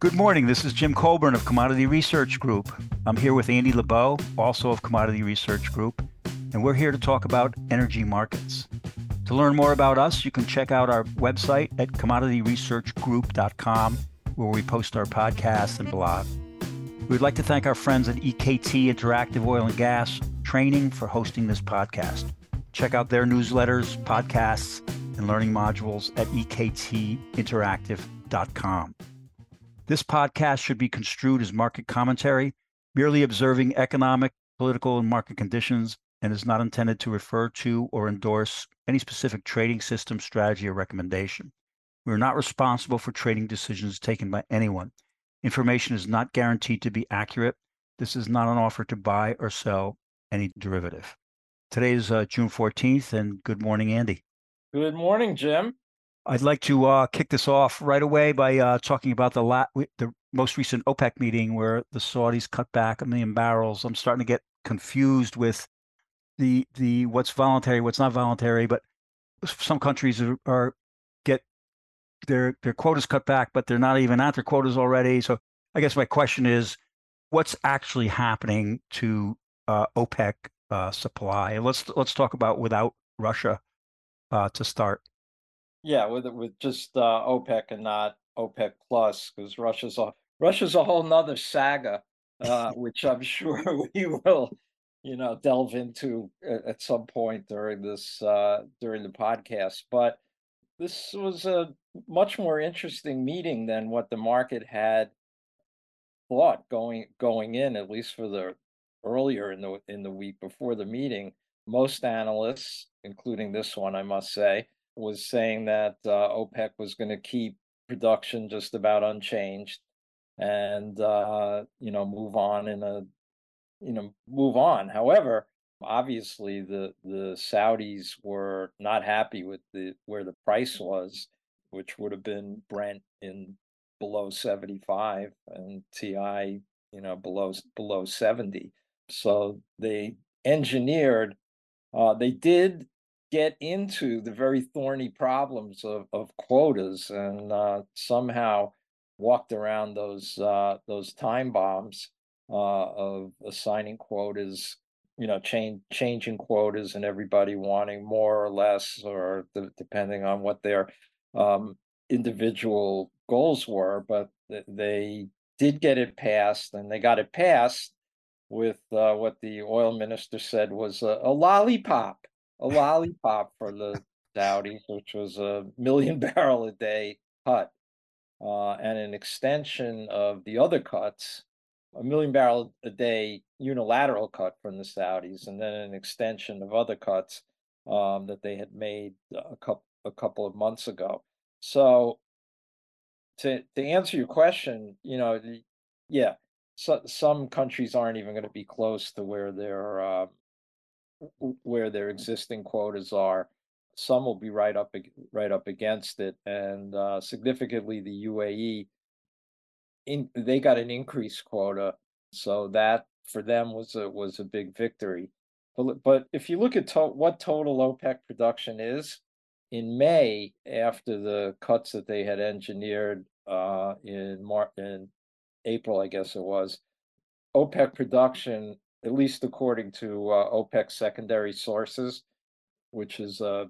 Good morning. This is Jim Colburn of Commodity Research Group. I'm here with Andy Lebow, also of Commodity Research Group, and we're here to talk about energy markets. To learn more about us, you can check out our website at commodityresearchgroup.com, where we post our podcasts and blog. We'd like to thank our friends at EKT Interactive Oil and Gas Training for hosting this podcast. Check out their newsletters, podcasts, and learning modules at ektinteractive.com. This podcast should be construed as market commentary, merely observing economic, political, and market conditions, and is not intended to refer to or endorse any specific trading system, strategy, or recommendation. We are not responsible for trading decisions taken by anyone. Information is not guaranteed to be accurate. This is not an offer to buy or sell any derivative. Today is uh, June 14th, and good morning, Andy. Good morning, Jim. I'd like to uh, kick this off right away by uh, talking about the la- the most recent OPEC meeting where the Saudis cut back a million barrels. I'm starting to get confused with the the what's voluntary, what's not voluntary. But some countries are, are get their their quotas cut back, but they're not even at their quotas already. So I guess my question is, what's actually happening to uh, OPEC uh, supply? And let's let's talk about without Russia uh, to start. Yeah, with with just uh, OPEC and not OPEC plus, because Russia's a Russia's a whole nother saga, uh, which I'm sure we will, you know, delve into at, at some point during this uh, during the podcast. But this was a much more interesting meeting than what the market had thought going going in, at least for the earlier in the in the week before the meeting. Most analysts, including this one, I must say, was saying that uh, OPEC was going to keep production just about unchanged and uh, you know move on in a you know move on. However, obviously the the Saudis were not happy with the where the price was, which would have been Brent in below 75 and TI you know below below 70. So they engineered uh, they did get into the very thorny problems of, of quotas and uh, somehow walked around those uh, those time bombs uh, of assigning quotas, you know, change changing quotas and everybody wanting more or less, or depending on what their um, individual goals were. But they did get it passed, and they got it passed with uh, what the oil minister said was a, a lollipop a lollipop for the Saudis, which was a million barrel a day cut, uh, and an extension of the other cuts, a million barrel a day unilateral cut from the Saudis, and then an extension of other cuts um, that they had made a couple a couple of months ago. So, to to answer your question, you know, yeah, so, some countries aren't even going to be close to where they're uh, where their existing quotas are. Some will be right up right up against it, and uh, significantly, the UAE in, they got an increased quota, so that for them was a was a big victory. But but if you look at to, what total OPEC production is in May, after the cuts that they had engineered uh, in Mar- in April, I guess it was, OPEC production at least according to uh, OPEC secondary sources, which is uh,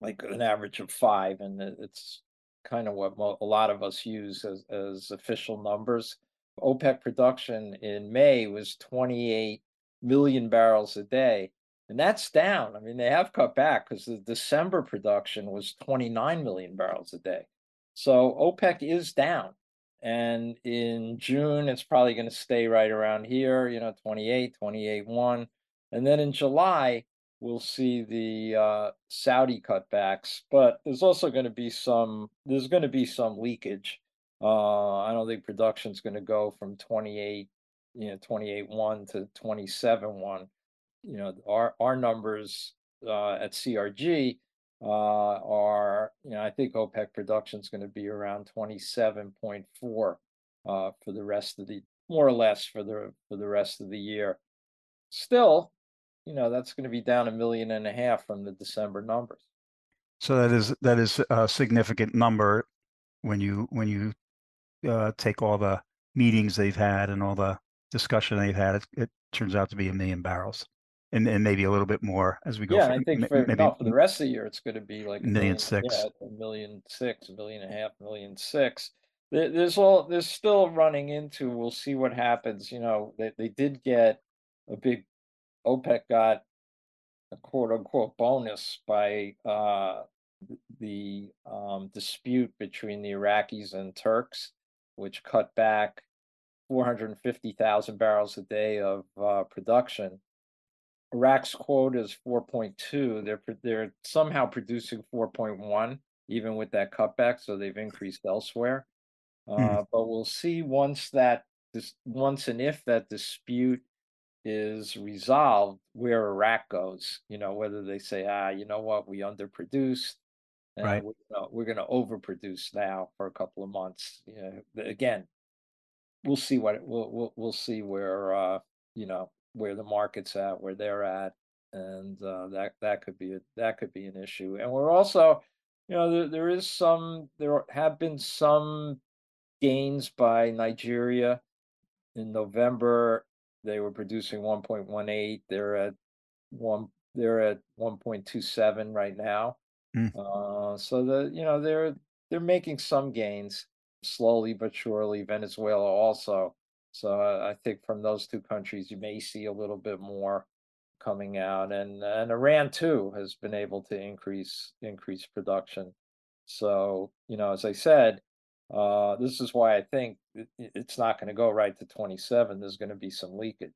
like an average of five, and it's kind of what a lot of us use as, as official numbers. OPEC production in May was 28 million barrels a day, and that's down. I mean, they have cut back because the December production was 29 million barrels a day. So OPEC is down. And in June, it's probably going to stay right around here, you know, 28, 28, 1. And then in July, we'll see the uh, Saudi cutbacks, but there's also going to be some, there's going to be some leakage. Uh, I don't think production's going to go from 28, you know, 28, 1 to 27, 1. You know, our, our numbers uh, at CRG uh, are, you know, I think OPEC production is going to be around 27.4 uh, for the rest of the, more or less for the for the rest of the year. Still, you know, that's going to be down a million and a half from the December numbers. So that is that is a significant number when you when you uh, take all the meetings they've had and all the discussion they've had, it, it turns out to be a million barrels, and and maybe a little bit more as we go. Yeah, for, I think for, maybe no, for the rest of the year, it's gonna be like a Million million, six. yeah, a million six, a million and a half, million six. There's all, there's still running into, we'll see what happens, you know, they, they did get a big, OPEC got a quote unquote bonus by, uh, the, um, dispute between the Iraqis and Turks, which cut back four hundred and fifty thousand barrels a day of, uh, production. Iraq's quota is four point two. They're they're somehow producing four point one, even with that cutback. So they've increased elsewhere. Uh, but we'll see once that this once and if that dispute is resolved, where Iraq goes. You know, whether they say, ah, you know what, we underproduced, and Right. we're we're gonna overproduce now for a couple of months. You know, again, we'll see what we'll we'll we'll see where uh you know where the market's at, where they're at, and uh, that that could be a, that could be an issue. And we're also, you know, there, there is some there have been some gains by Nigeria in November. They were producing 1.18. They're at one. They're at 1.27 right now. Mm. Uh, so the you know they're they're making some gains slowly but surely. Venezuela also. So I I think from those two countries you may see a little bit more coming out, and and Iran too has been able to increase increase production. So you know, as I said, uh, this is why I think it, it- it's not going to go right to 27. There's going to be some leakage.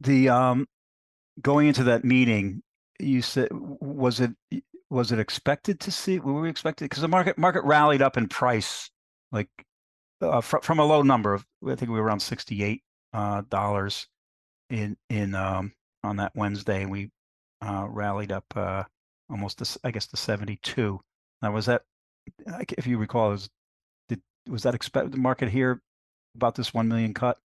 The um, going into that meeting, you said was it was it expected to see? Were we expected because the market market rallied up in price like uh, fr- from a low number of I think we were around sixty eight uh, dollars in in um, on that Wednesday, and we uh, rallied up uh, almost to, I guess to seventy two. Now was that if you recall, was did was that expect the market here about this one million cut,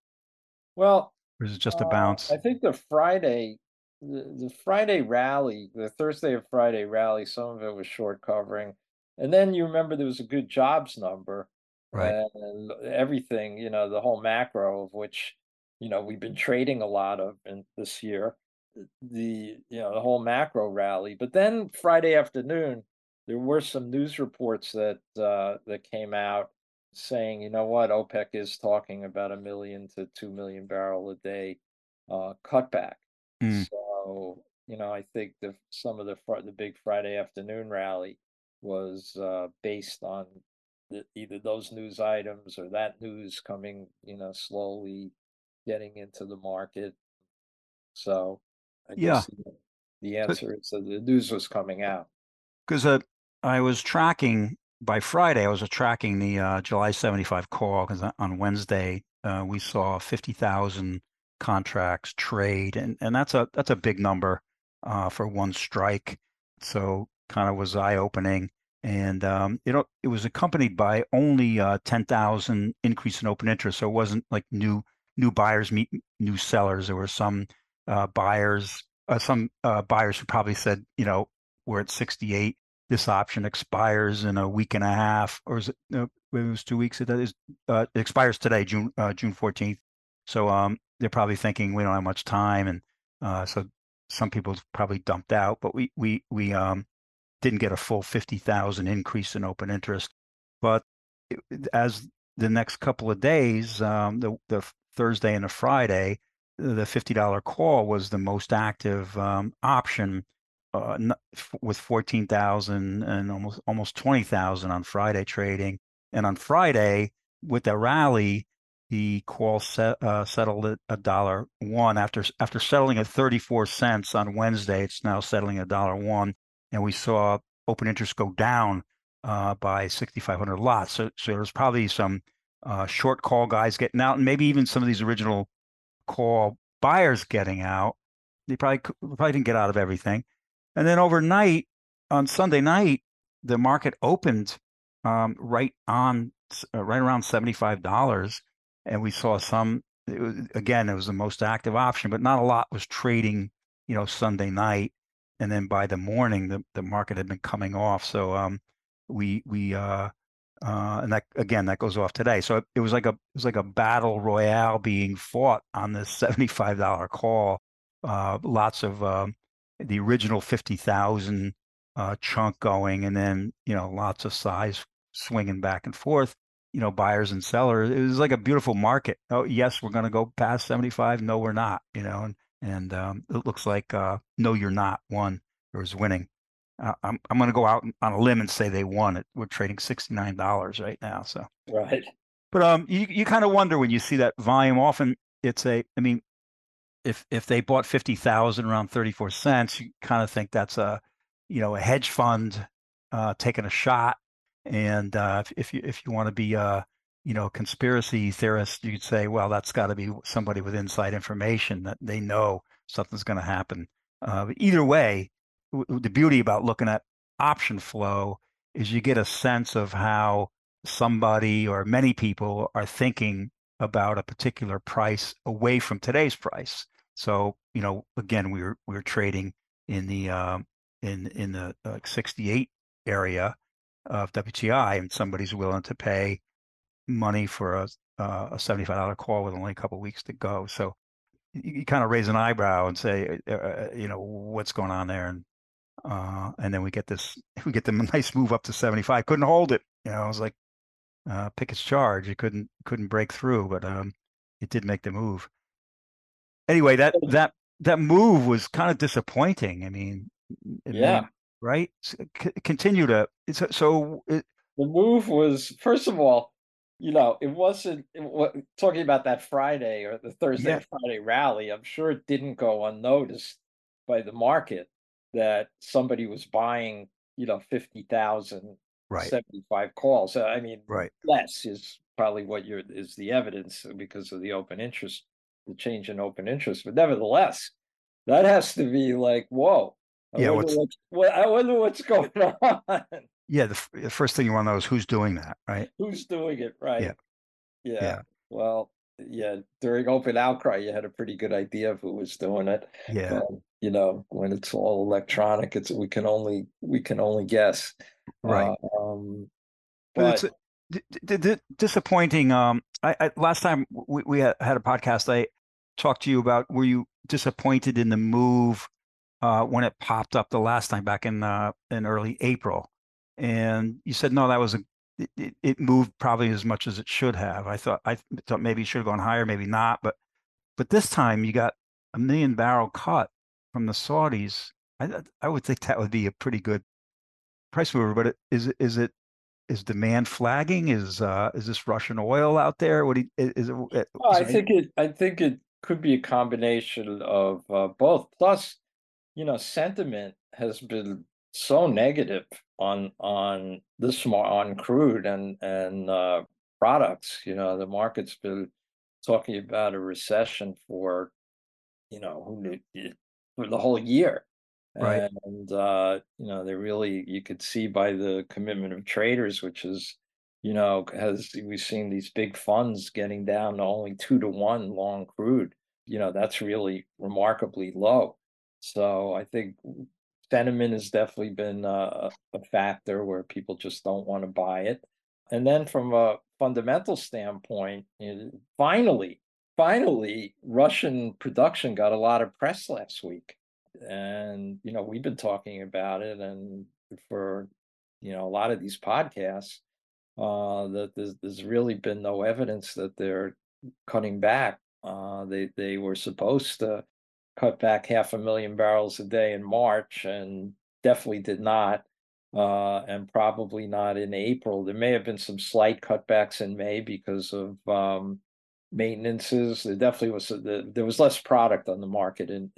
Well, or is it just a bounce? I think the Friday, the, the Friday rally, the Thursday of Friday rally, some of it was short covering. And then you remember there was a good jobs number Right. and everything, you know, the whole macro of which, you know, we've been trading a lot of in this year, the, you know, the whole macro rally. But then Friday afternoon, there were some news reports that uh, that came out saying, you know what, OPEC is talking about a million to two million barrel a day uh, cutback. Mm. So, you know, I think the some of the the big Friday afternoon rally was uh, based on the, either those news items or that news coming, you know, slowly getting into the market. So, I Yeah. guess the, answer is that the news was coming out. Because uh, I was tracking by Friday, I was uh, tracking the uh, July 75 call because on Wednesday uh, we saw 50,000 contracts trade, and, and that's a that's a big number uh, for one strike. So kind of was eye opening, and um, it it was accompanied by only uh, 10,000 increase in open interest. So it wasn't like new new buyers meet new sellers. There were some uh, buyers, uh, some uh, buyers who probably said, you know, we're at 68 this option expires in a week and a half, or is it? It was two weeks. It is. Uh, it expires today, June uh, June fourteenth. So um, they're probably thinking we don't have much time, and so some people probably dumped out. But we we we um, didn't get a full fifty thousand increase in open interest. But as the next couple of days, um, the the Thursday and the Friday, the fifty dollar call was the most active um, option uh, with 14,000 and almost almost 20,000 on Friday trading. And on Friday, with the rally, the call set, uh, settled at a dollar one after after settling at 34 cents on Wednesday. It's now settling at a dollar one, and we saw open interest go down uh, by 6,500 lots. So, so there's probably some uh, short call guys getting out, and maybe even some of these original call buyers getting out. They probably probably didn't get out of everything. And then overnight on Sunday night, the market opened um, right on uh, right around seventy five dollars, and we saw some. It was, again, it was the most active option, but not a lot was trading. You know, Sunday night, and then by the morning, the, the market had been coming off. So um, we we uh, Uh, and that again, that goes off today. So it, it was like a it was like a battle royale being fought on this seventy-five dollar call. Uh, lots of um, the original fifty thousand uh, chunk going, and then you know lots of size swinging back and forth. You know, buyers and sellers. It was like a beautiful market. Oh, yes, we're going to go past seventy-five. No, we're not. You know, and and um, it looks like uh, no, you're not. One or is winning. Uh, I'm I'm going to go out on a limb and say they won it. We're trading sixty nine dollars right now. So right. But um, you you kind of wonder when you see that volume. Often it's a. I mean, if if they bought fifty thousand around thirty four cents, you kind of think that's a, you know, a hedge fund uh, taking a shot. And uh, if, if you if you want to be a you know conspiracy theorists, you'd say, well, that's got to be somebody with inside information that they know something's going to happen. Uh, either way, the beauty about looking at option flow is you get a sense of how somebody or many people are thinking about a particular price away from today's price. So, you know, again, we were we were trading in the uh, in in the uh, 68 area of WTI, and somebody's willing to pay money for a uh, a $75 call with only a couple weeks to go. So, you, you, kind of raise an eyebrow and say, uh, uh, you know, what's going on there, and uh, and then we get this, we get the nice move up to 75. Couldn't hold it. You know, I was like, uh, Pickett's charge. It couldn't couldn't break through, but um, it did make the move. Anyway, that that that move was kind of disappointing. I mean, yeah, right. C- continue to so, so it, the move was first of all, you know, it wasn't it, talking about that Friday or the Thursday yeah. Friday rally. I'm sure it didn't go unnoticed by the market that somebody was buying, you know, 50,000, right. 75 calls. I mean, right. less is probably what you're, is the evidence because of the open interest, the change in open interest. But nevertheless, that has to be like, whoa. I yeah, wonder what's, what, I wonder what's going on. Yeah, the, the, first thing you want to know is who's doing that, right? Who's doing it, right? Yeah. Yeah. yeah. Well, yeah, during open outcry, you had a pretty good idea of who was doing it. Yeah. Um, you know, when it's all electronic, it's we can only we can only guess. Right. Uh, um, but, but it's d- d- disappointing. Um, I, I, last time we, we had, had a podcast, I talked to you about were you disappointed in the move uh, when it popped up the last time back in uh, in early April, and you said no, that was a it, it, moved probably as much as it should have. I thought I thought maybe it should have gone higher, maybe not, but but this time you got a million barrel cut from the Saudis. I I would think that would be a pretty good price mover. But it, is it is it is demand flagging? Is uh is this Russian oil out there? What do you, is it? Is well, I think it I think it could be a combination of uh, both. Plus, you know, sentiment has been so negative on on this on crude and and uh, products. You know, the market's been talking about a recession for you know who knew for the whole year. Right. And uh, you know, they really you could see by the commitment of traders, which is, you know, has we've seen these big funds getting down to only two to one long crude. You know, that's really remarkably low. So I think sentiment has definitely been a, a factor where people just don't want to buy it. And then from a fundamental standpoint, know, finally, finally, Russian production got a lot of press last week. And, you know, we've been talking about it and for, you know, a lot of these podcasts, uh, that there's, there's really been no evidence that they're cutting back. Uh, they, they were supposed to cut back half a million barrels a day in March and definitely did not. Uh, and probably not in April. There may have been some slight cutbacks in May because of um, maintenances. There definitely was the, there was less product on the market and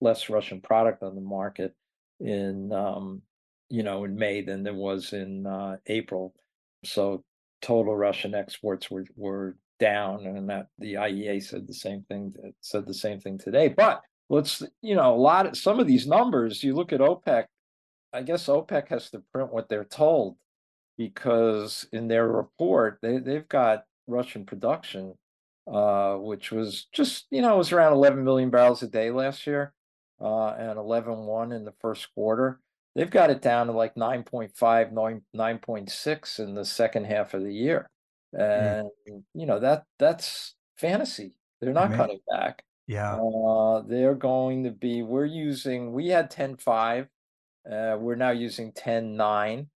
less Russian product on the market in um, you know in May than there was in uh, April. So total Russian exports were were down, and that the IEA said the same thing. Said the same thing today. But let's you know a lot of some of these numbers. You look at OPEC. I guess OPEC has to print what they're told because in their report they they've got Russian production uh, which was just, you know, it was around 11 million barrels a day last year uh, and 11.1 in the first quarter. they've got it down to like 9.5, 9, 9.6 in the second half of the year. Mm. And you know that that's fantasy. They're not Ama- cutting back. Yeah. Uh, they're going to be, we're using, we had 10.5. Uh, we're now using 10.9.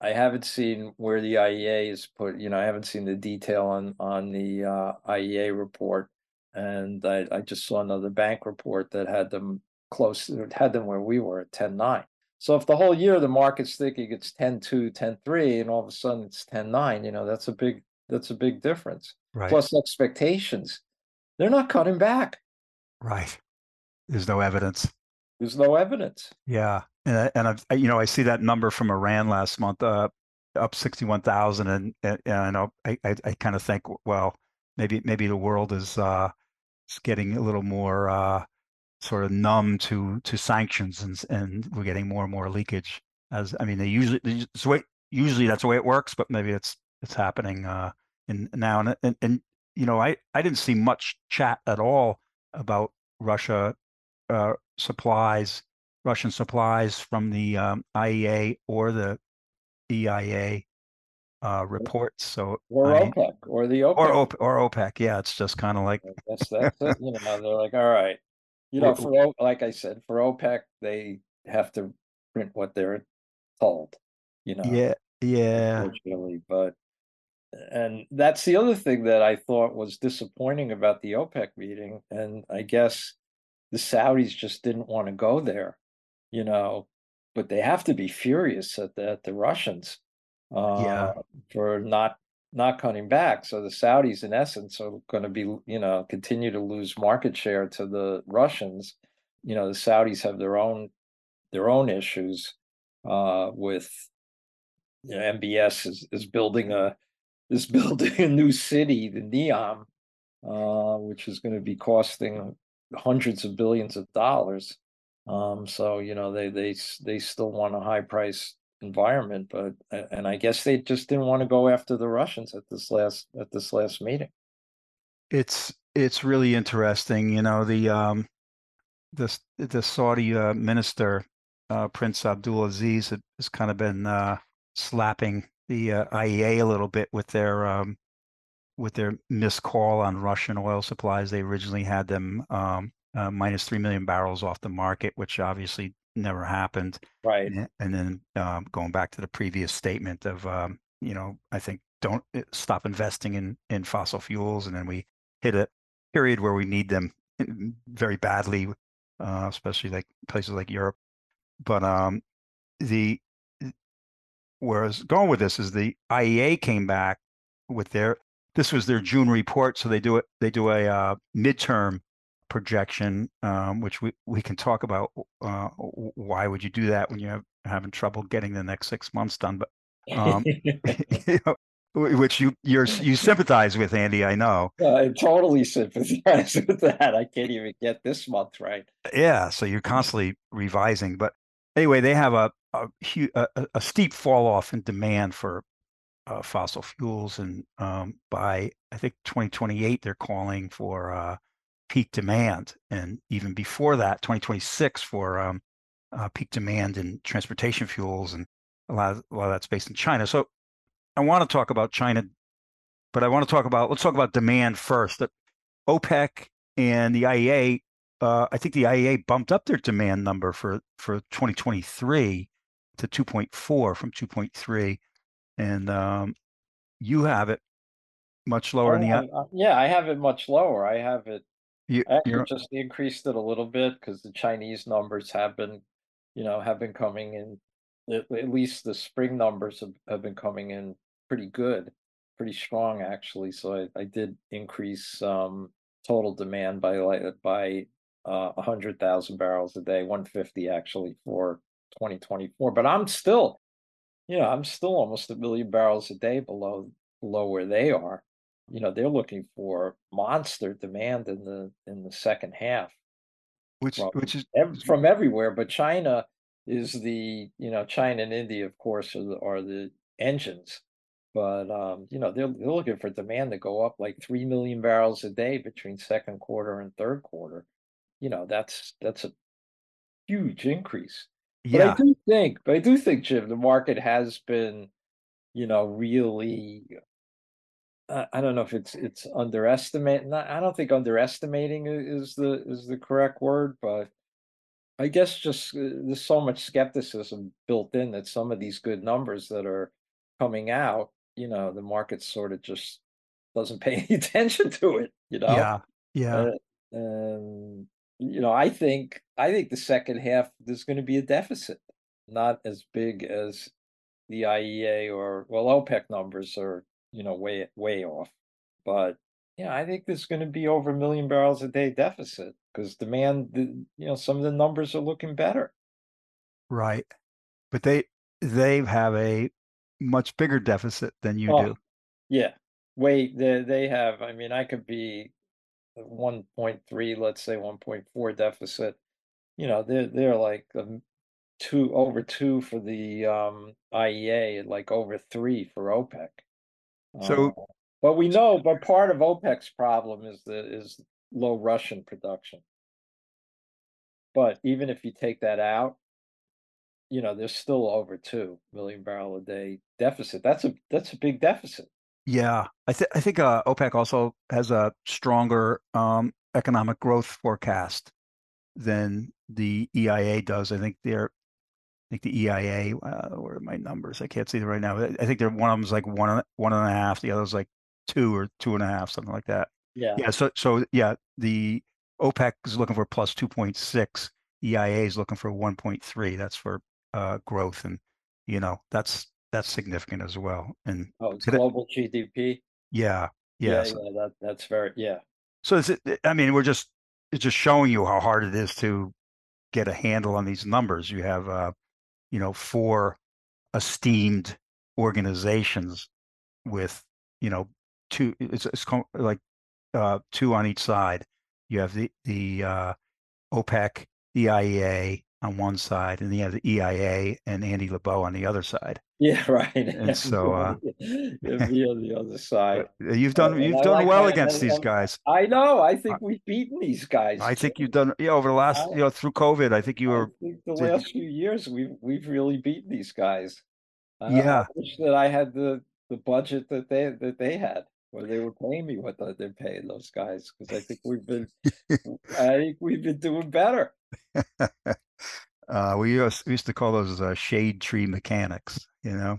I haven't seen where the IEA is put, you know, I haven't seen the detail on on the uh, IEA report. And I, I just saw another bank report that had them close, had them where we were at 10.9. So if the whole year the market's thinking it's 10.2, 10.3, and all of a sudden it's 10.9, you know, that's a big that's a big difference. Right. Plus expectations. They're not cutting back. Right. There's no evidence. There's no evidence. Yeah. And I, and I've, I, you know, I see that number from Iran last month, uh, up 61,000. And, and, and I know, I, I, I kind of think, well, maybe, maybe the world is, uh, getting a little more, uh, sort of numb to, to sanctions and, and we're getting more and more leakage as, I mean, they usually, it's the usually that's the way it works, but maybe it's, it's happening, uh, in now. And, and, and, you know, I, I didn't see much chat at all about Russia, uh, supplies, Russian supplies from the um, IEA or the EIA uh, reports. So Or I OPEC, or the OPEC. or OP, or OPEC. Yeah, it's just kind of like That's that's it. You know, they're like, all right. You know, for like I said, for OPEC, they have to print what they're told. You know, yeah, yeah, but and that's the other thing that I thought was disappointing about the OPEC meeting, and I guess the Saudis just didn't want to go there, you know, but they have to be furious at the, at the Russians uh, yeah. for not not cutting back. So the Saudis, in essence, are going to be, you know, continue to lose market share to the Russians. You know, the Saudis have their own their own issues uh, with you know, MBS is is building a is building a new city, the Neom, uh, which is going to be costing hundreds of billions of dollars. Um, so you know they they they still want a high price environment, but and I guess they just didn't want to go after the Russians at this last at this last meeting. It's it's really interesting. You know the um the the Saudi uh, minister uh, Prince Abdulaziz has kind of been uh, slapping the uh, IEA a little bit with their um, with their miscall on Russian oil supplies. They originally had them um, uh, minus three million barrels off the market, which obviously never happened. Right. And, and then um, going back to the previous statement of um, you know I think don't uh, stop investing in in fossil fuels, and then we hit a period where we need them very badly, uh, especially like places like Europe. But um, the whereas going with this is the IEA came back with their this was their June report, so they do it they do a uh, midterm projection, um, which we we can talk about. Uh, why would you do that when you're having trouble getting the next six months done? But um, you know, which you you're you sympathize with, Andy. I know. I totally sympathize with that. I can't even get this month right. Yeah, so you're constantly revising. But anyway, they have a a, a, a steep fall off in demand for uh, fossil fuels, and um, by I think 2028 they're calling for uh, peak demand, and even before that, 2026 for um, uh, peak demand in transportation fuels, and a lot of, a lot of that's based in China. So I want to talk about China, but I want to talk about let's talk about demand first. That OPEC and the IEA, uh, I think the IEA bumped up their demand number for for 2023 to 2.4 from 2.3, and um, you have it much lower oh, in the. I, yeah, I have it much lower. I have it. You, I just increased it a little bit because the Chinese numbers have been, you know, have been coming in. At, at least the spring numbers have, have been coming in pretty good, pretty strong actually. So I, I did increase um, total demand by by uh, a hundred thousand barrels a day, one fifty actually for 2024. But I'm still, you know, I'm still almost a million barrels a day below below where they are. You know, they're looking for monster demand in the in the second half. Which from, which is from everywhere, but China is the you know China and India, of course, are the, are the engines. But um, you know they're, they're looking for demand to go up like three million barrels a day between second quarter and third quarter. You know that's that's a huge increase. Yeah. But I do think, but I do think, Jim, the market has been, you know, really. Uh, I don't know if it's it's underestimating. I don't think underestimating is the is the correct word, but I guess just uh, there's so much skepticism built in that some of these good numbers that are coming out, you know, the market sort of just doesn't pay any attention to it, you know? yeah, yeah, Uh, and you know, I think I think the second half there's going to be a deficit, not as big as the IEA or well, OPEC numbers are you know way way off, but yeah, I think there's going to be over a million barrels a day deficit because demand, the- you know, some of the numbers are looking better. right. But they they have a much bigger deficit than you Oh, do. yeah, wait, they they have. I mean, I could be 1.3, let's say 1.4 deficit. You know, they're they're like um, two over two for the um, IEA like over three for OPEC. Uh, So but we know, but part of OPEC's problem is the is low Russian production. But even if you take that out, you know, there's still over two million barrel a day deficit. That's a that's a big deficit. Yeah, I think I think uh, OPEC also has a stronger um, economic growth forecast than the EIA does. I think they're I think the EIA, uh, where are my numbers? I can't see them right now. I think they're one of them's like one one and a half, the other's like two or two and a half, something like that. Yeah. Yeah, so so yeah, the OPEC is looking for plus 2.6, EIA is looking for 1.3. That's for uh, growth, and you know that's that's significant as well. And Oh, it's global GDP. yeah, Yeah, yes. yeah, that that's very yeah. So it's, I mean, we're just it's just showing you how hard it is to get a handle on these numbers. You have uh, you know, four esteemed organizations with, you know, two, it's, it's called like uh, two on each side. You have the, the uh, OPEC, the IEA on one side, and have the EIA and Andy Lebow on the other side. Yeah, right. And so uh, be on the other side. you've Uh, done and you've I done like well that, against and, these guys. I know. I think I, we've beaten these guys, I think you've done yeah over the last I, you know through COVID. I think you I were think the did last few years we've we've really beaten these guys. I, I yeah wish that I had the the budget that they that they had, where they were paying me what they're paying those guys, because I think we've been I think we've been doing better. Uh, we used, we used to call those uh, shade tree mechanics. You know.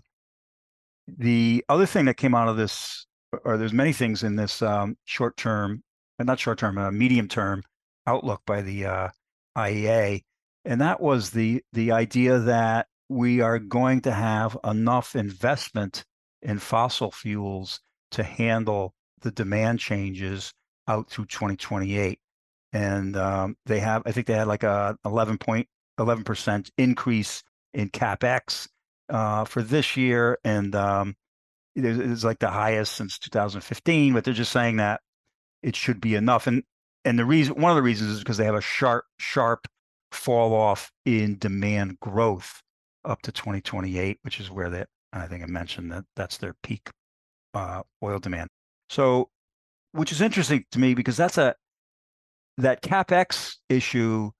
The other thing that came out of this, or there's many things in this um, short term, and not short term, uh, medium term outlook by the uh, IEA, and that was the the idea that we are going to have enough investment in fossil fuels to handle the demand changes out through 2028. And um, they have, I think they had like a 11.11% increase in capex uh, for this year, and um, it's like the highest since 2015. But they're just saying that it should be enough, and and the reason, one of the reasons, is because they have a sharp sharp fall off in demand growth up to 2028, which is where that I think I mentioned that that's their peak uh, oil demand. So, which is interesting to me because that's a that capex issue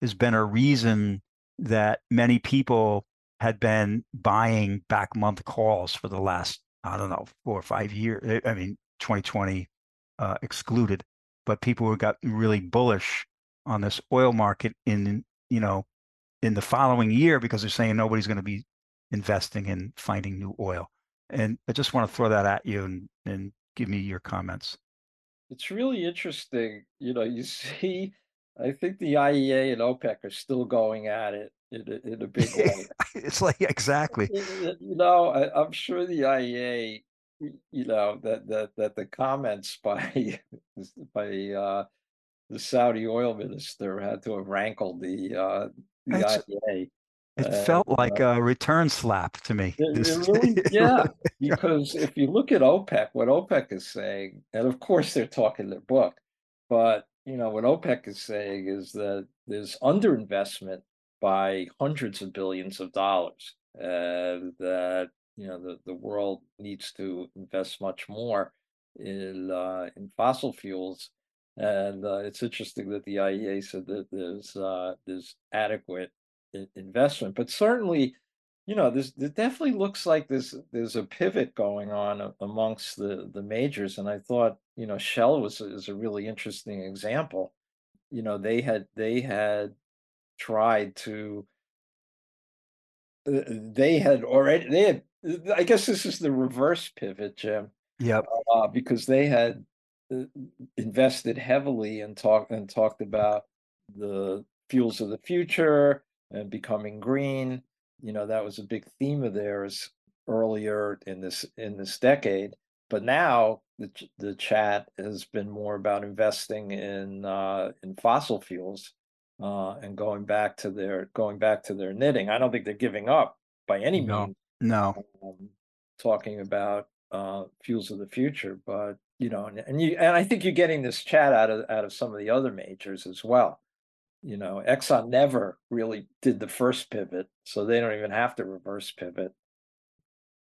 has been a reason that many people had been buying back month calls for the last, I don't know, four or five years. I mean, 2020 uh, excluded, but people who got really bullish on this oil market in, you know, in the following year because they're saying nobody's going to be investing in finding new oil. And I just want to throw that at you and, and give me your comments. It's really interesting. You know, you see, I think the IEA and OPEC are still going at it in a, in a big way. it's like exactly. You know, I, I'm sure the IEA, you know, that that that the comments by by uh, the Saudi oil minister had to have rankled the uh, the IEA. It And felt like uh, a return slap to me. it, it really, yeah, because if you look at OPEC, what OPEC is saying, and of course they're talking their book, but you know what OPEC is saying is that there's underinvestment by hundreds of billions of dollars, and that you know the, the world needs to invest much more in uh, in fossil fuels. And uh, it's interesting that the IEA said that there's uh, there's adequate investment. But certainly, you know, this it definitely looks like there's there's a pivot going on amongst the the majors, and I thought, you know, Shell was is a really interesting example. You know, they had they had tried to uh, they had already they had I guess this is the reverse pivot, Jim. Yep. Uh, because they had uh, invested heavily and talked and talked about the fuels of the future and becoming green. You know, that was a big theme of theirs earlier in this in this decade. But now the the chat has been more about investing in uh, in fossil fuels uh, and going back to their going back to their knitting. I don't think they're giving up by any No, means. no. Um, talking about uh, fuels of the future, but you know, and, and you and I think you're getting this chat out of out of some of the other majors as well. You know, Exxon never really did the first pivot, so they don't even have to reverse pivot.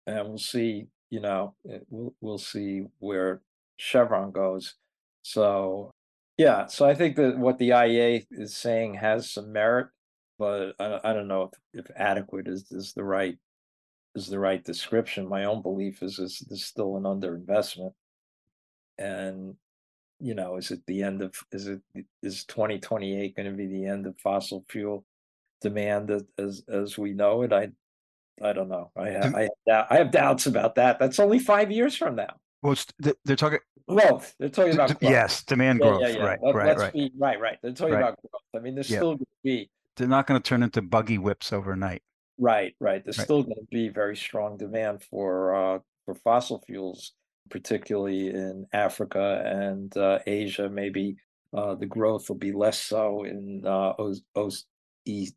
And we'll see. You know, we'll we'll see where Chevron goes. So yeah, so I think that what the IEA is saying has some merit, but I, I don't know if, if adequate is, is the right is the right description. My own belief is is there's still an underinvestment, and you know, is it the end of is it is 2028 going to be the end of fossil fuel demand as as we know it? I I don't know. I have, I have, I have doubts about that. That's only five years from now. Well, they're talking growth. They're talking about growth. yes, demand Yeah, growth. yeah, yeah. Right, Let, right, right. Be, right, right. They're talking Right. about growth. I mean, there's still going to be They're not going to turn into buggy whips overnight. right, right. There's Right. still going to be very strong demand for uh, for fossil fuels, particularly in Africa and uh, Asia. Maybe uh, the growth will be less so in uh, O's, O's, E.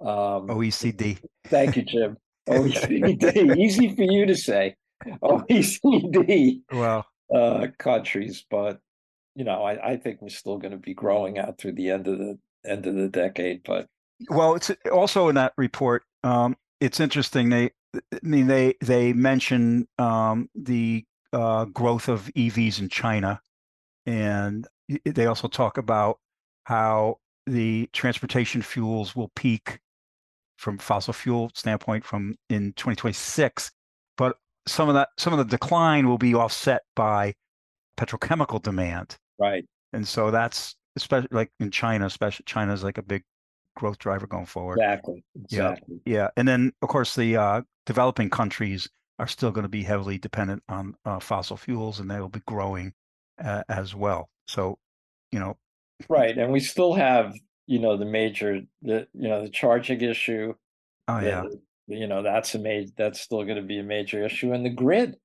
Um, OECD. thank you, Jim. OECD, easy for you to say. OECD. Well, uh, countries, but you know, I, I think we're still going to be growing out through the end of the end of the decade. But well, it's also in that report. Um, it's interesting. They, I mean, they they mention um, the uh, growth of EVs in China, and they also talk about how the transportation fuels will peak from fossil fuel standpoint from in 2026, but some of that some of the decline will be offset by petrochemical demand. right, And so that's especially like in China, especially China's like a big growth driver going forward. exactly, Yeah. Yeah, and then of course the uh, developing countries are still going to be heavily dependent on uh, fossil fuels, and they will be growing uh, as well. So, you know, Right, and we still have you know the major the you know the charging issue. oh yeah, the- you know that's a major that's still going to be a major issue, and the grid.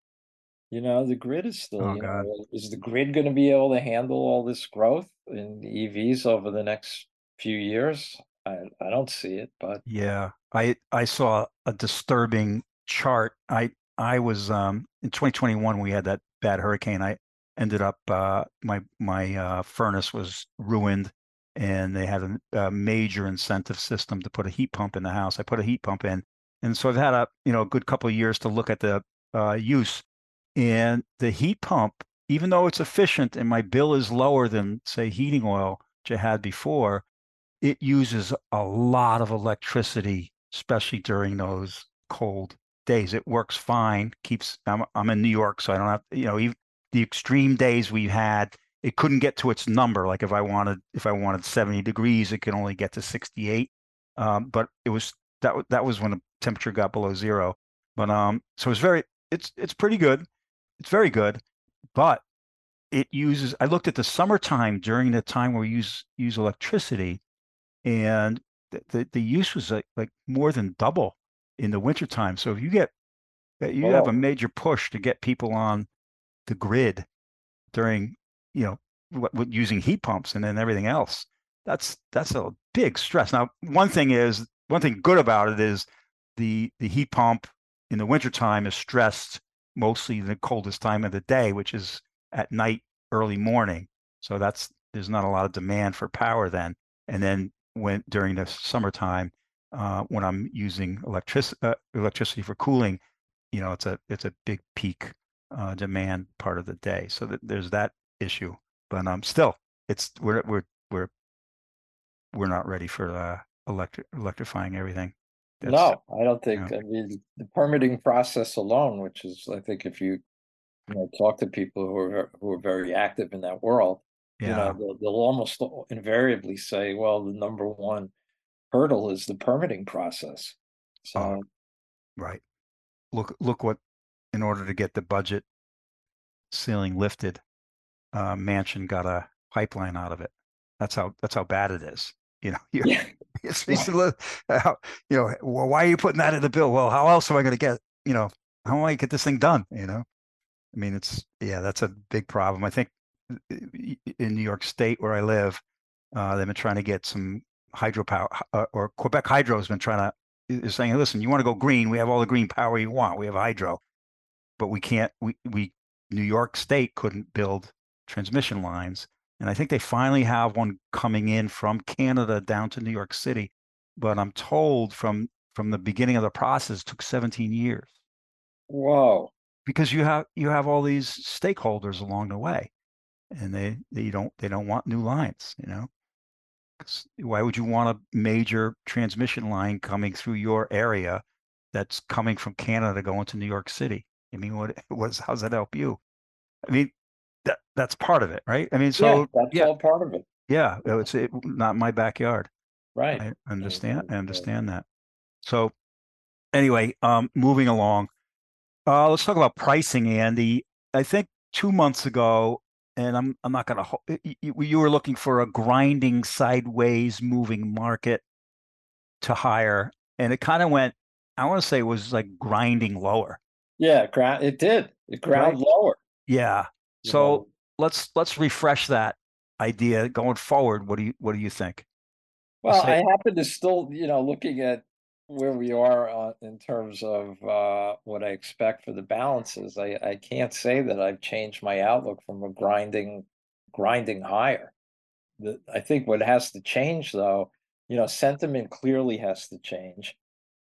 You know the grid is still. Oh, God. know, is the grid going to be able to handle all this growth in EVs over the next few years? I I don't see it, but yeah. I I saw a disturbing chart. I I was um in 2021 we had that bad hurricane. I ended up uh my my uh furnace was ruined and they had a, a major incentive system to put a heat pump in the house. I put a heat pump in. And so I've had a, you know, a good couple of years to look at the uh use and the heat pump even though it's efficient and my bill is lower than say heating oil which I had before, it uses a lot of electricity, especially during those cold days. It works fine. Keeps I'm I'm in New York, so I don't have you know even the extreme days we've had. It couldn't get to its number. Like if I wanted if I wanted 70 degrees, it could only get to 68. Um, but it was that that was when the temperature got below zero. But um, so it's very it's it's pretty good. It's very good, but it uses i looked at the summertime during the time where we use use electricity and the, the, the use was like, like more than double in the wintertime so if you get uh, you have a major push to get people on the grid during you know what, what using heat pumps and then everything else that's that's a big stress now one thing is one thing good about it is the the heat pump in the wintertime is stressed mostly the coldest time of the day which is at night, early morning. So that's there's not a lot of demand for power then. And then when during the summertime, uh, when I'm using electric uh, electricity for cooling, you know, it's a it's a big peak uh, demand part of the day. So that there's that issue. But um, still, it's we're we're we're we're not ready for uh, electric electrifying everything. That's- No, I don't think, I mean, the permitting process alone, which is, I think if you, you know, talk to people who are, who are very active in that world, you know, they'll, they'll almost invariably say, well, the number one hurdle is the permitting process. So, right. Look, look what, in order to get the budget ceiling lifted, uh, Manchin got a pipeline out of it. That's how, that's how bad it is. You know, you're, yeah, it's, it's little- uh, you know, well, why are you putting that in the bill? Well, how else am I going to get, you know, how am I get this thing done? You know, I mean, it's, yeah, that's a big problem. I think uh, in New York State where I live, uh, they've been trying to get some hydropower, uh, or Quebec Hydro has been trying to, is saying, listen, you want to go green? We have all the green power you want. We have hydro, but we can't, we, we, New York State couldn't build transmission lines. And I think they finally have one coming in from Canada down to New York City. But I'm told from from the beginning of the process it took 17 years whoa, because you have you have all these stakeholders along the way, and they they don't they don't want new lines. You know, why would you want a major transmission line coming through your area that's coming from Canada going to New York City? I mean, what what's how's that help you? I mean, that that's part of it, right? I mean, so yeah, so that's yeah, all part of it, yeah, it's it, not my backyard. right? I understand. and, I understand that. So anyway, um, moving along. Uh, let's talk about pricing, Andy. I think two months ago, and I'm I'm not y- y- You were looking for a grinding sideways moving market to higher, and it kind of went. I want to say it was like grinding lower. Yeah, it did, it ground lower. Yeah. So know. let's let's refresh that idea going forward. What do you what do you think? Well, I happen to still, you know, looking at where we are uh, in terms of uh, what I expect for the balances, I, I can't say that I've changed my outlook from a grinding, grinding higher. The, I think what has to change, though, you know, sentiment clearly has to change.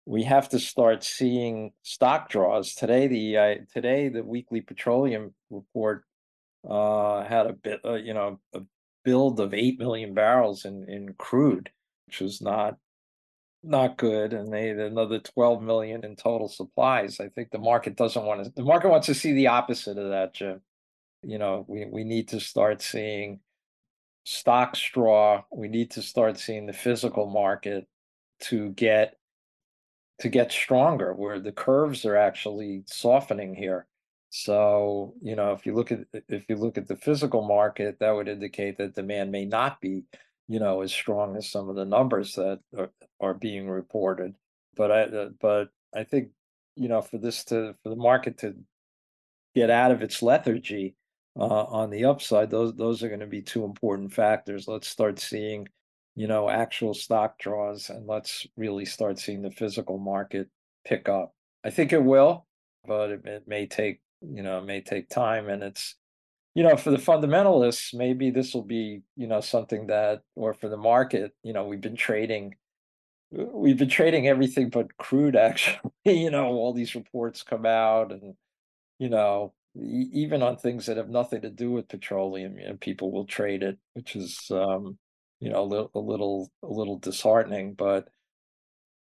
We have to start seeing stock draws today. The uh, today the weekly petroleum report uh, had a bit, uh, you know, a build of eight million barrels in in crude which was not not good, and they had another 12 million in total supplies. I think the market doesn't want to. The market wants to see the opposite of that, Jim. You know, we we need to start seeing stock straw. We need to start seeing the physical market to get to get stronger, where the curves are actually softening here. So, you know, if you look at if you look at the physical market, that would indicate that demand may not be you know, as strong as some of the numbers that are, are being reported. But I, uh, but I think, you know, for this to, for the market to get out of its lethargy uh, on the upside, those, those are going to be two important factors. Let's start seeing, you know, actual stock draws and let's really start seeing the physical market pick up. I think it will, but it, it may take, you know, it may take time and it's, you know, for the fundamentalists, maybe this will be, you know, something that, or for the market, you know, we've been trading, we've been trading everything but crude, actually. You know, all these reports come out, and you know, even on things that have nothing to do with petroleum, you know, people will trade it, which is, um, you know, a little, a little, a little disheartening. But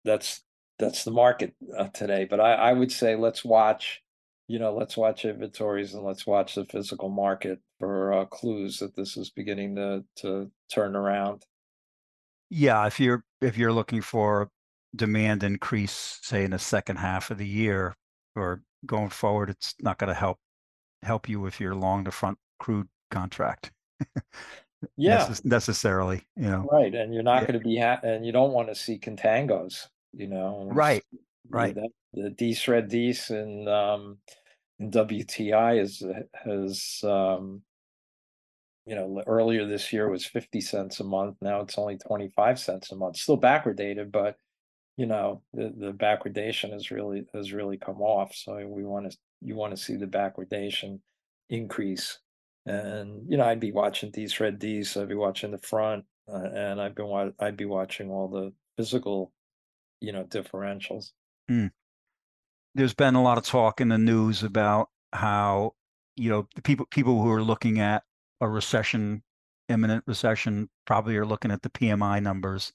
that's that's the market uh, today. But I, I would say let's watch you know, let's watch inventories and let's watch the physical market for uh, clues that this is beginning to to turn around. Yeah, if you're if you're looking for demand increase, say in the second half of the year or going forward, it's not going to help help you if you're long the front crude contract Yeah, necess- necessarily. You know, right. And you're not Yeah. going to be ha- and you don't want to see contangos. You know, right? right. that- The D's red D's and um, WTI is has um, you know earlier this year was fifty cents a month. Now it's only twenty five cents a month. Still backwardated, but you know the the backwardation has really has really come off. So we want to you want to see the backwardation increase. And you know I'd be watching these red D's. I'd be watching the front, uh, and I've been I'd be watching all the physical, you know, differentials. There's been a lot of talk in the news about how you know the people people who are looking at a recession, imminent recession, probably are looking at the PMI numbers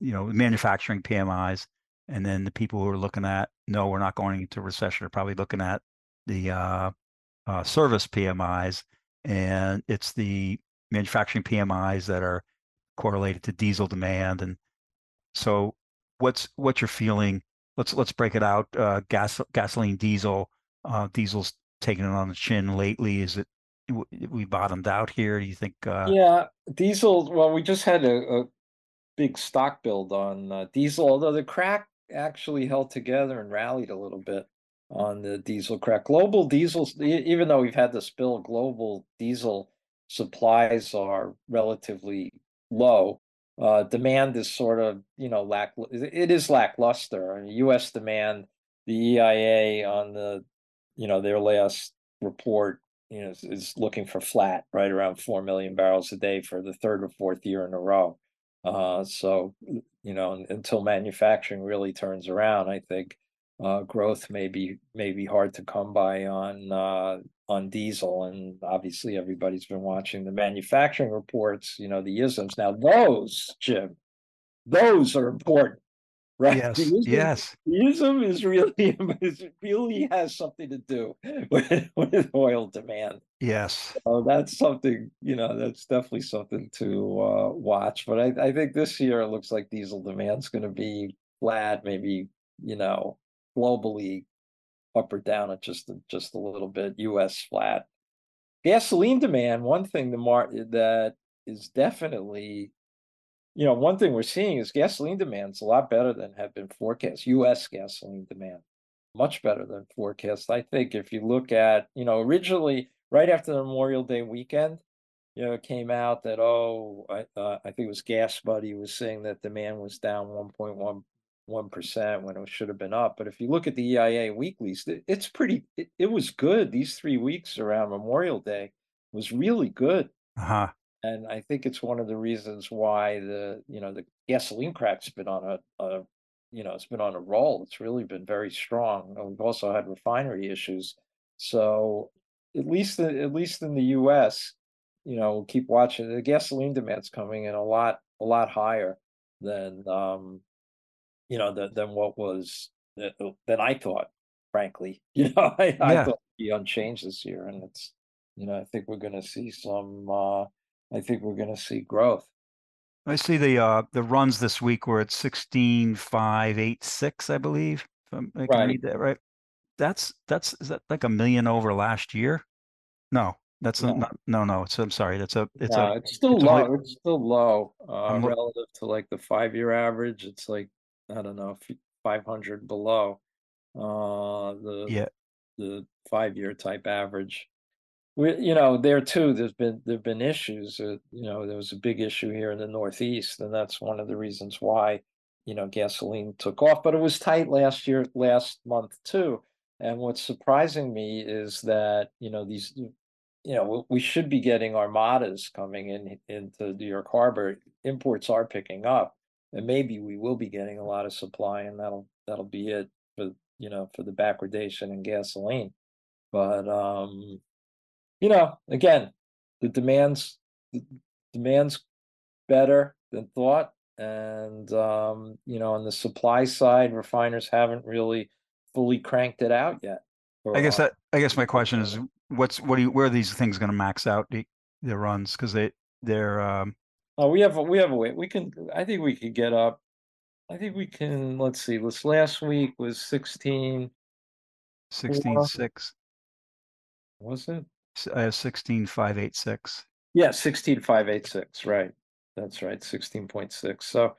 you know, manufacturing PMIs, and then the people who are looking at no, we're not going into recession are probably looking at the uh, uh, service PMIs, and it's the manufacturing PMIs that are correlated to diesel demand. And so, what's what's your feeling? Let's let's break it out. Uh, gas gasoline, diesel. Uh, diesel's taking it on the chin lately. Is it we bottomed out here? Do you think? Uh... Yeah, diesel. Well, we just had a, a big stock build on uh, diesel, although the crack actually held together and rallied a little bit on the diesel crack. Global diesel, even though we've had the spill, global diesel supplies are relatively low. Uh, demand is sort of, you know, lack. It is lackluster. I mean, U.S. demand, the EIA on the, you know, their last report, you know, is, is looking for flat, right around four million barrels a day for the third or fourth year in a row. Uh, so, you know, until manufacturing really turns around, I think uh, growth may be may be hard to come by on uh, on diesel, and obviously everybody's been watching the manufacturing reports. You know the ISMs. Now those, Jim, those are important, right? Yes, the ISM, yes. The ISM is really is really has something to do with, with oil demand. Yes. So that's something you know. That's definitely something to uh, watch. But I, I think this year it looks like diesel demand's going to be flat, maybe you know globally up or down at just uh, just a little bit. U.S. flat. Gasoline demand. One thing the mar eh, that is definitely, you know, one thing we're seeing is gasoline demand's a lot better than had been forecast. U.S. gasoline demand much better than forecast. I think if you look at, you know, originally right after the Memorial Day weekend, you know, it came out that oh, I uh, I think it was GasBuddy was saying that demand was down 1.1 one percent when it should have been up. But if you look at the EIA weeklies, it's pretty. It, it was good. These three weeks around Memorial Day was really good. Uh-huh. And I think it's one of the reasons why the you know the gasoline crack's been on a, a you know it's been on a roll. It's really been very strong. And we've also had refinery issues. So at least at least in the U.S., you know, we'll keep watching. The gasoline demand's coming in a lot a lot higher than um, you know, than, than what was uh, than I thought. Frankly, you know, I, I thought be unchanged this year, and it's you know, I think we're going to see some. uh I think we're going to see growth. I see the uh the runs this week were at sixteen five eight six, I believe. If I'm, I can Right. read that right. That's that's is that like a million over last year? No, that's No. not. No, no. It's I'm sorry. It's a it's No, a it's still it's low. only- It's still low uh, relative to like the five-year average. It's like I don't know, five hundred below uh, the yeah. the five-year type average. We, you know, there too. There's been there've been issues. Uh, you know, there was a big issue here in the Northeast, and that's one of the reasons why you know gasoline took off. But it was tight last year, last month too. And what's surprising me is that you know these, you know, we should be getting armadas coming in into New York Harbor. Imports are picking up, and maybe we will be getting a lot of supply, and that'll that'll be it for you know for the backwardation in gasoline. But um, you know, again, the demands the demands better than thought, and um, you know, on the supply side, refiners haven't really fully cranked it out yet. I guess that I guess my question is what's what do you where are these things going to max out the the runs because they they're um Oh, we have a we have a way. We can. I think we could get up. I think we can. Let's see. This last week was sixteen. sixteen six Was it? uh, sixteen five eight six. Yeah, sixteen five eight six. Right. That's right. Sixteen point six. So,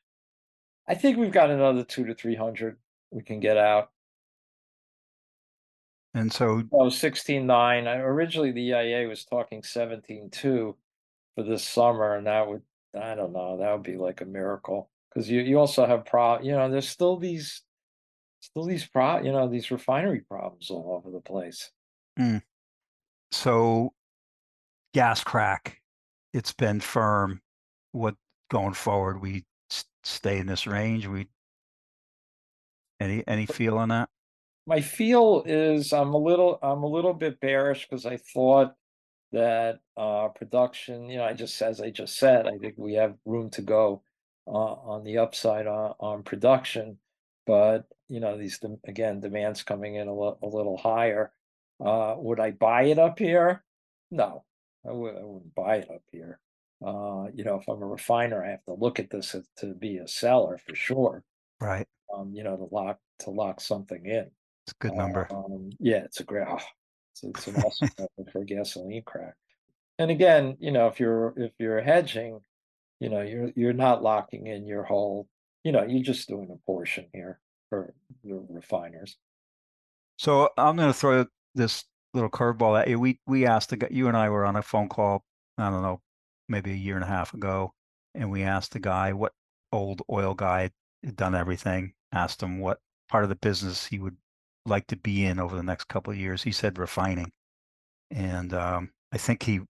I think we've got another two to three hundred we can get out. And so Oh, 16.9. I- Originally, the EIA was talking 17.2 for this summer, and that would, I don't know, that would be like a miracle. Because you, you also have pro, you know, there's still these, still these pro, you know, these refinery problems all over the place. Mm. so gas crack it's been firm what going forward we stay in this range we any any feel on that My feel is I'm a little, I'm a little bit bearish because I thought that uh production, you know, I just, as I just said, I think we have room to go on the upside on, on production, but you know these again demands coming in a, a little higher. Uh, would I buy it up here? No, I w- I wouldn't buy it up here. Uh, you know, if I'm a refiner, I have to look at this to be a seller for sure. Right. Um, you know, to lock to lock something in. It's a good number. Um, yeah, it's a great. Oh, it's, an awesome number for gasoline crack. And again, you know, if you're if you're hedging, you know, you're you're not locking in your whole. You know, you're just doing a portion here for the refiners. So I'm going to throw this little curveball at you. We we asked the guy, you and I were on a phone call. I don't know, maybe a year and a half ago, and we asked the guy what old oil guy had done everything. Asked him what part of the business he would like to be in over the next couple of years. He said refining, and um, I think he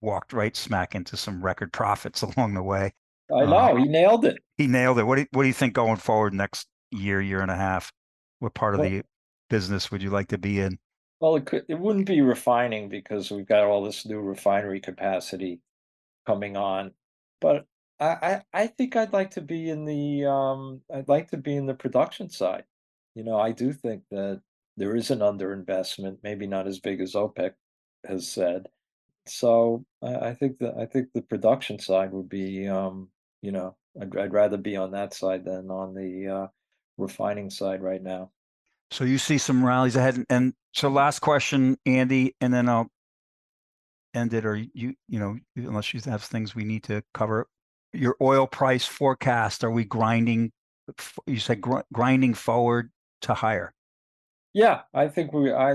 walked right smack into some record profits along the way. I know uh, he nailed it. He nailed it. What do you, what do you think going forward next year, year and a half? What part of well, the business would you like to be in? Well, it could, it wouldn't be refining because we've got all this new refinery capacity coming on. But I, I, I think I'd like to be in the um I'd like to be in the production side. You know, I do think that there is an underinvestment, maybe not as big as OPEC has said. So I, I think that I think the production side would be um, you know, I'd I'd rather be on that side than on the uh, refining side right now. So you see some rallies ahead, and so last question, Andy, and then I'll end it. Or you, you know, unless you have things we need to cover, your oil price forecast. Are we grinding? You said gr- grinding forward to higher. Yeah, I think we. I,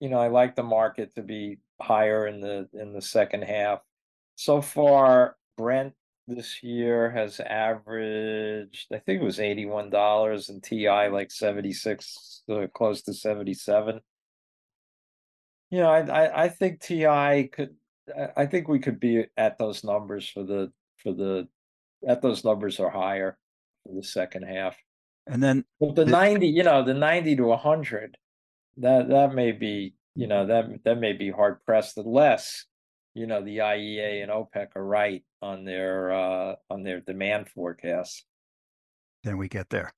you know, I like the market to be higher in the in the second half. So far, Brent this year has averaged, I think it was eighty-one dollars, and TI like seventy-six, uh, close to seventy-seven. You know, I, I I think TI could. I think we could be at those numbers for the for the at those numbers are higher for the second half. And then but the, the 90, you know, the 90 to 100, that that may be, you know, that that may be hard pressed unless you know the IEA and OPEC are right on their uh, on their demand forecasts. Then we get there.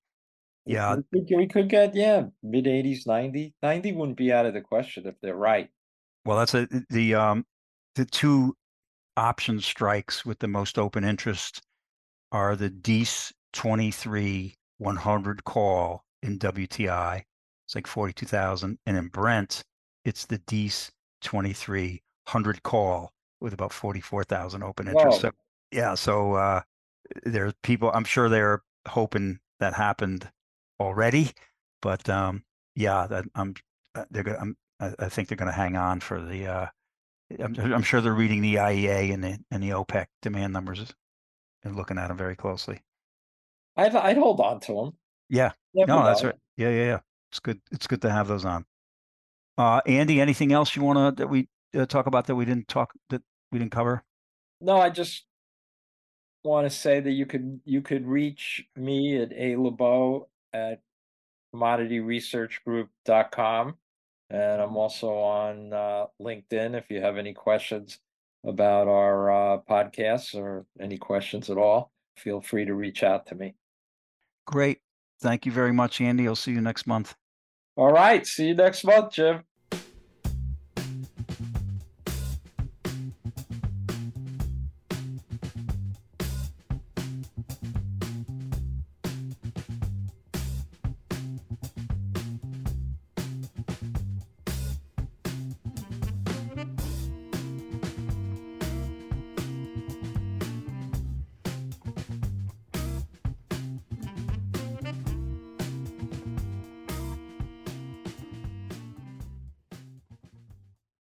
Yeah, we could, we could get yeah mid 80s, 90. 90 wouldn't be out of the question if they're right. Well, that's a, the um the two option strikes with the most open interest are the Dees 23 100 call in WTI. It's like 42,000. And in Brent, it's the Dees 2300 call with about 44,000 open interest. So, yeah, so uh, there's people, I'm sure they're hoping that happened already, but um, yeah, that, I'm, uh, they're going to, I, I think they're going to hang on for the, uh, I'm, I'm, sure they're reading the IEA and the, and the OPEC demand numbers and looking at them very closely. I'd, I'd hold on to them. Yeah. Never no, know. that's right. Yeah, yeah, yeah. It's good. It's good to have those on. Uh, Andy, anything else you want to that we uh, talk about that we didn't talk that we didn't cover? No, I just want to say that you could you could reach me at a lebow at commodityresearchgroup.com and i'm also on uh, linkedin if you have any questions about our uh, podcasts or any questions at all feel free to reach out to me great. Thank you very much andy. I'll see you next month. All right. See you next month jim